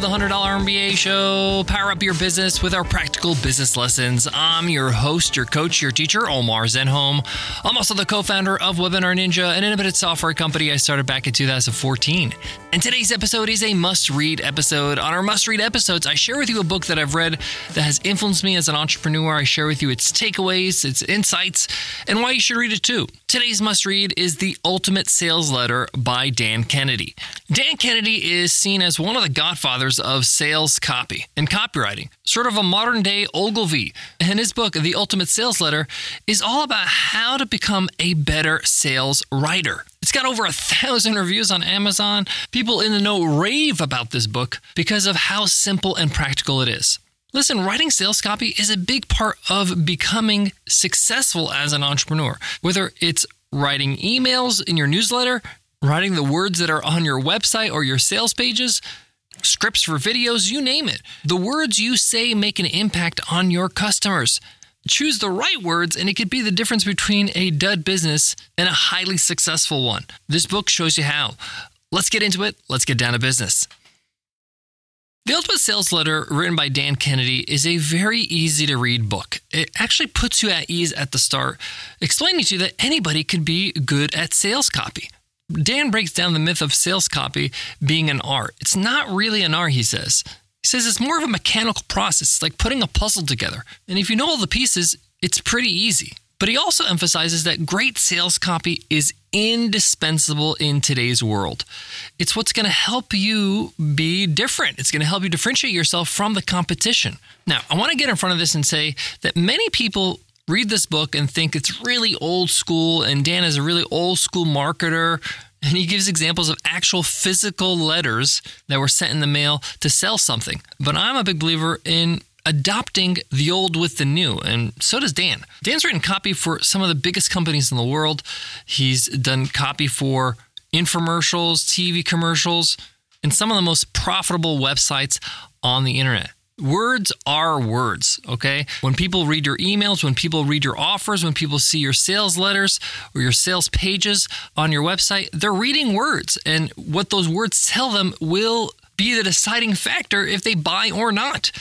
to the $100 MBA show. Power up your business with our practical business lessons. I'm your host, your coach, your teacher, Omar Zenhom. I'm also the co founder of Webinar Ninja, an innovative software company I started back in 2014. And today's episode is a must read episode. On our must read episodes, I share with you a book that I've read that has influenced me as an entrepreneur. I share with you its takeaways, its insights, and why you should read it too. Today's must read is The Ultimate Sales Letter by Dan Kennedy. Dan Kennedy is seen as one of the godfathers of sales copy and copywriting, sort of a modern day Ogilvy. And his book, The Ultimate Sales Letter, is all about how to become a better sales writer. It's got over a thousand reviews on Amazon. People in the know rave about this book because of how simple and practical it is. Listen, writing sales copy is a big part of becoming successful as an entrepreneur. Whether it's writing emails in your newsletter, writing the words that are on your website or your sales pages, scripts for videos, you name it. The words you say make an impact on your customers. Choose the right words, and it could be the difference between a dud business and a highly successful one. This book shows you how. Let's get into it. Let's get down to business. The Ultimate Sales Letter, written by Dan Kennedy, is a very easy to read book. It actually puts you at ease at the start, explaining to you that anybody could be good at sales copy. Dan breaks down the myth of sales copy being an art. It's not really an art, he says. He says it's more of a mechanical process, it's like putting a puzzle together. And if you know all the pieces, it's pretty easy. But he also emphasizes that great sales copy is indispensable in today's world. It's what's going to help you be different. It's going to help you differentiate yourself from the competition. Now, I want to get in front of this and say that many people read this book and think it's really old school, and Dan is a really old school marketer. And he gives examples of actual physical letters that were sent in the mail to sell something. But I'm a big believer in adopting the old with the new. And so does Dan. Dan's written copy for some of the biggest companies in the world. He's done copy for infomercials, TV commercials, and some of the most profitable websites on the internet. Words are words, okay? When people read your emails, when people read your offers, when people see your sales letters or your sales pages on your website, they're reading words. And what those words tell them will be the deciding factor if they buy or not.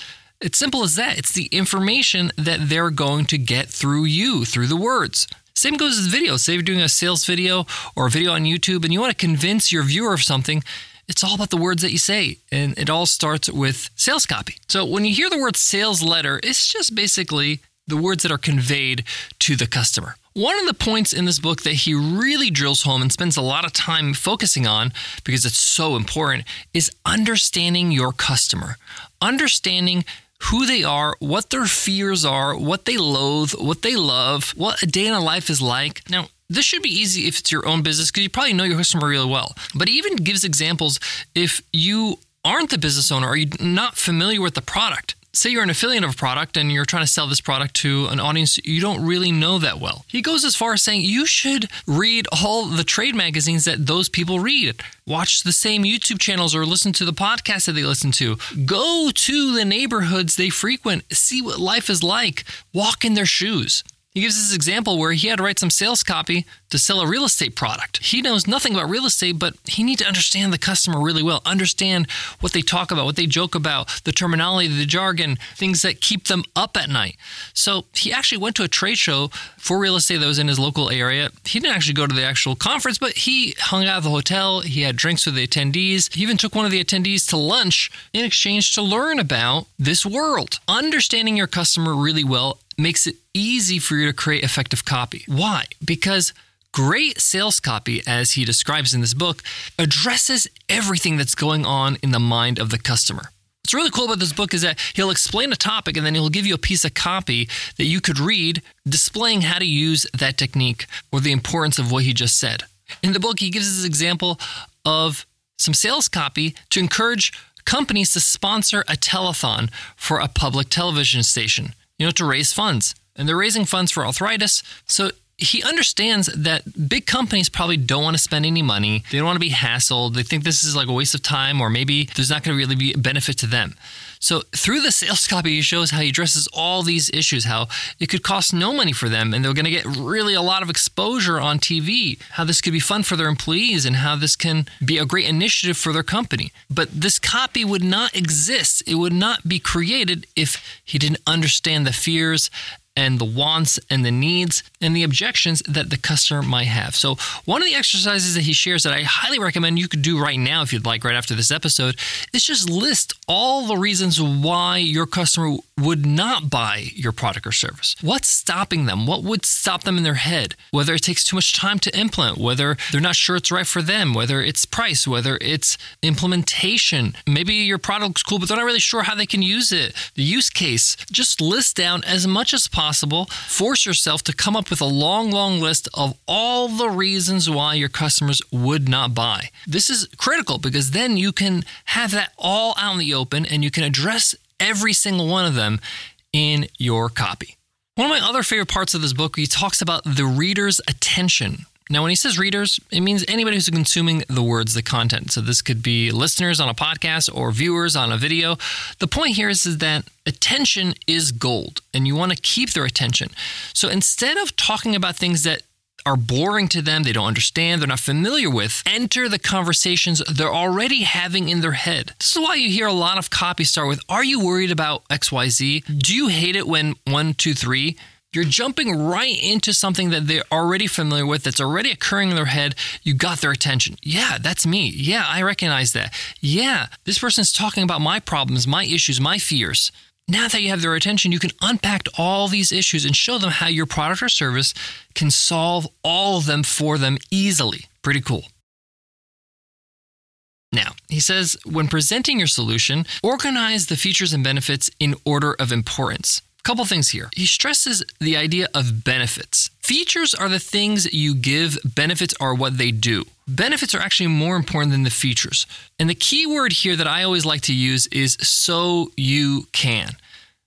It's simple as that. It's the information that they're going to get through you, through the words. Same goes with video. Say you're doing a sales video or a video on YouTube and you want to convince your viewer of something, it's all about the words that you say. And it all starts with sales copy. So when you hear the word sales letter, it's just basically the words that are conveyed to the customer. One of the points in this book that he really drills home and spends a lot of time focusing on because it's so important is understanding your customer, understanding who they are, what their fears are, what they loathe, what they love, what a day in a life is like. Now, this should be easy if it's your own business because you probably know your customer really well. But he even gives examples if you aren't the business owner or you're not familiar with the product say you're an affiliate of a product and you're trying to sell this product to an audience you don't really know that well. He goes as far as saying you should read all the trade magazines that those people read. Watch the same YouTube channels or listen to the podcasts that they listen to. Go to the neighborhoods they frequent, see what life is like, walk in their shoes. He gives this example where he had to write some sales copy to sell a real estate product. He knows nothing about real estate, but he needs to understand the customer really well, understand what they talk about, what they joke about, the terminology, the jargon, things that keep them up at night. So he actually went to a trade show for real estate that was in his local area. He didn't actually go to the actual conference, but he hung out at the hotel. He had drinks with the attendees. He even took one of the attendees to lunch in exchange to learn about this world. Understanding your customer really well makes it easy for you to create effective copy. Why? Because great sales copy, as he describes in this book, addresses everything that's going on in the mind of the customer. What's really cool about this book is that he'll explain a topic and then he'll give you a piece of copy that you could read displaying how to use that technique or the importance of what he just said. In the book, he gives this example of some sales copy to encourage companies to sponsor a telethon for a public television station you know, to raise funds. And they're raising funds for arthritis. So he understands that big companies probably don't want to spend any money. They don't want to be hassled. They think this is like a waste of time, or maybe there's not going to really be a benefit to them. So through the sales copy, he shows how he addresses all these issues, how it could cost no money for them and they're going to get really a lot of exposure on TV, how this could be fun for their employees and how this can be a great initiative for their company. But this copy would not exist. It would not be created if he didn't understand the fears and the wants and the needs and the objections that the customer might have. So, one of the exercises that he shares that I highly recommend you could do right now if you'd like, right after this episode, is just list all the reasons why your customer would not buy your product or service. What's stopping them? What would stop them in their head? Whether it takes too much time to implement, whether they're not sure it's right for them, whether it's price, whether it's implementation. Maybe your product's cool, but they're not really sure how they can use it. The use case. Just list down as much as possible force yourself to come up with a long, long list of all the reasons why your customers would not buy. This is critical because then you can have that all out in the open and you can address every single one of them in your copy. One of my other favorite parts of this book, he talks about the reader's attention. Now, when he says readers, it means anybody who's consuming the words, the content. So this could be listeners on a podcast or viewers on a video. The point here is, is that attention is gold and you want to keep their attention. So instead of talking about things that are boring to them, they don't understand, they're not familiar with, enter the conversations they're already having in their head. This is why you hear a lot of copy start with Are you worried about XYZ? Do you hate it when one, two, three? You're jumping right into something that they're already familiar with, that's already occurring in their head. You got their attention. Yeah, that's me. Yeah, I recognize that. Yeah, this person's talking about my problems, my issues, my fears. Now that you have their attention, you can unpack all these issues and show them how your product or service can solve all of them for them easily. Pretty cool. Now, he says when presenting your solution, organize the features and benefits in order of importance. Couple things here. He stresses the idea of benefits. Features are the things you give, benefits are what they do. Benefits are actually more important than the features. And the key word here that I always like to use is so you can.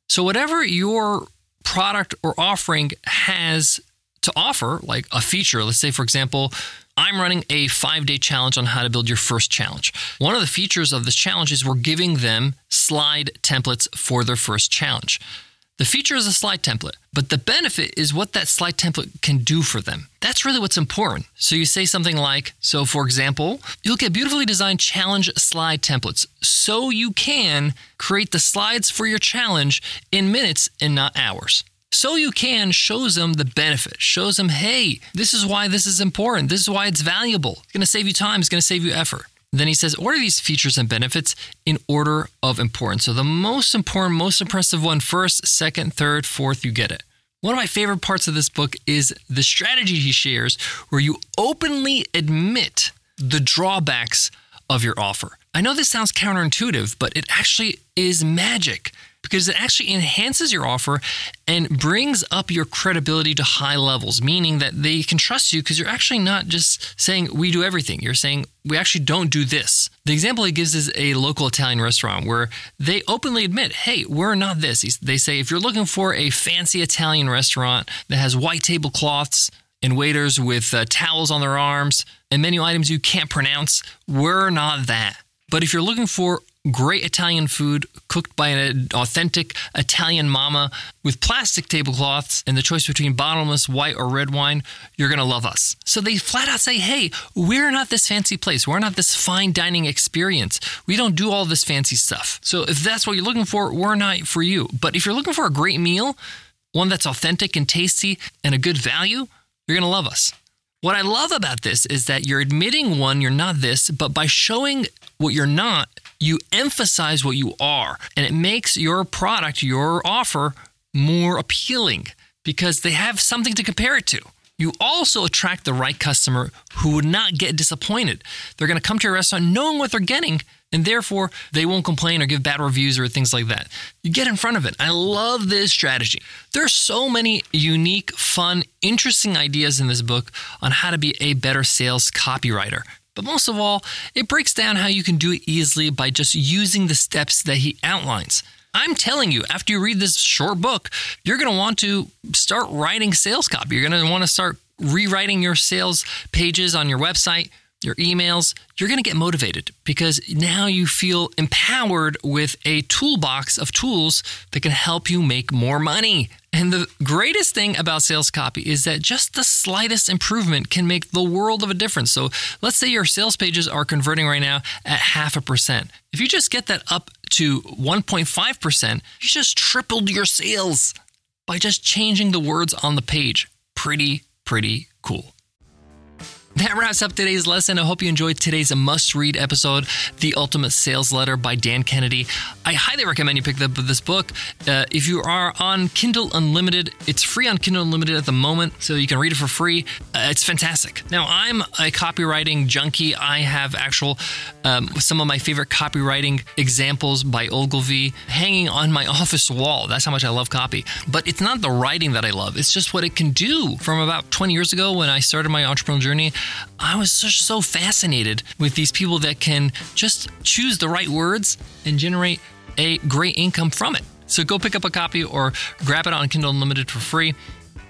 So, whatever your product or offering has to offer, like a feature, let's say, for example, I'm running a five day challenge on how to build your first challenge. One of the features of this challenge is we're giving them slide templates for their first challenge. The feature is a slide template, but the benefit is what that slide template can do for them. That's really what's important. So you say something like, so for example, you'll get beautifully designed challenge slide templates so you can create the slides for your challenge in minutes and not hours. So you can shows them the benefit, shows them, hey, this is why this is important. This is why it's valuable. It's to save you time, it's to save you effort. Then he says, order these features and benefits in order of importance. So the most important, most impressive one first, second, third, fourth, you get it. One of my favorite parts of this book is the strategy he shares where you openly admit the drawbacks of your offer. I know this sounds counterintuitive, but it actually is magic because it actually enhances your offer and brings up your credibility to high levels, meaning that they can trust you because you're actually not just saying we do everything. You're saying we actually don't do this. The example he gives is a local Italian restaurant where they openly admit, hey, we're not this. They say if you're looking for a fancy Italian restaurant that has white tablecloths, and waiters with uh, towels on their arms and menu items you can't pronounce, we're not that. But if you're looking for great Italian food cooked by an authentic Italian mama with plastic tablecloths and the choice between bottomless white or red wine, you're going to love us. So they flat out say, hey, we're not this fancy place. We're not this fine dining experience. We don't do all this fancy stuff. So if that's what you're looking for, we're not for you. But if you're looking for a great meal, one that's authentic and tasty and a good value, you're going to love us. What I love about this is that you're admitting one, you're not this, but by showing what you're not, you emphasize what you are. And it makes your product, your offer, more appealing because they have something to compare it to. You also attract the right customer who would not get disappointed. They're going to come to your restaurant knowing what they're getting, and therefore they won't complain or give bad reviews or things like that. You get in front of it. I love this strategy. There's so many unique, fun, interesting ideas in this book on how to be a better sales copywriter. But most of all, it breaks down how you can do it easily by just using the steps that he outlines. I'm telling you, after you read this short book, you're going to want to start writing sales copy. You're going to want to start rewriting your sales pages on your website, your emails, you're going to get motivated because now you feel empowered with a toolbox of tools that can help you make more money. And the greatest thing about sales copy is that just the slightest improvement can make the world of a difference. So let's say your sales pages are converting right now at half a percent. If you just get that up to 1.5%, you just tripled your sales by just changing the words on the page. Pretty, pretty cool. That wraps up today's lesson. I hope you enjoyed today's must read episode, The Ultimate Sales Letter by Dan Kennedy. I highly recommend you pick up this book. Uh, if you are on Kindle Unlimited, it's free on Kindle Unlimited at the moment, so you can read it for free. Uh, it's fantastic. Now, I'm a copywriting junkie. I have actual, um, some of my favorite copywriting examples by Ogilvy hanging on my office wall. That's how much I love copy. But it's not the writing that I love, it's just what it can do. From about 20 years ago when I started my entrepreneurial journey, I was just so fascinated with these people that can just choose the right words and generate a great income from it. So go pick up a copy or grab it on Kindle Unlimited for free.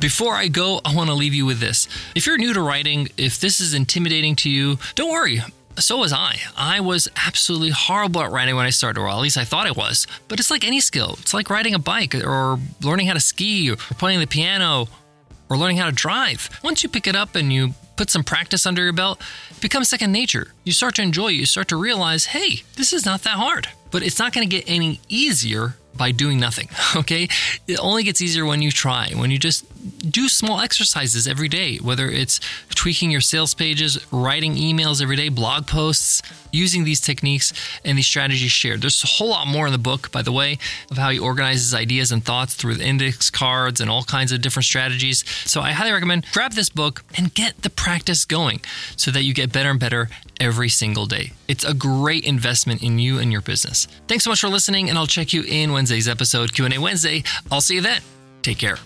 Before I go, I want to leave you with this. If you're new to writing, if this is intimidating to you, don't worry. So was I. I was absolutely horrible at writing when I started, or at least I thought I was. But it's like any skill. It's like riding a bike or learning how to ski or playing the piano or learning how to drive. Once you pick it up and you put some practice under your belt, it becomes second nature. You start to enjoy it. You start to realize, hey, this is not that hard. But it's not going to get any easier by doing nothing, okay? It only gets easier when you try, when you just do small exercises every day, whether it's tweaking your sales pages, writing emails every day, blog posts, using these techniques and these strategies shared. There's a whole lot more in the book, by the way, of how he organizes ideas and thoughts through index cards and all kinds of different strategies. So I highly recommend grab this book and get the practice going so that you get better and better every single day. It's a great investment in you and your business. Thanks so much for listening, and I'll check you in Wednesday's episode, Q&A Wednesday. I'll see you then. Take care.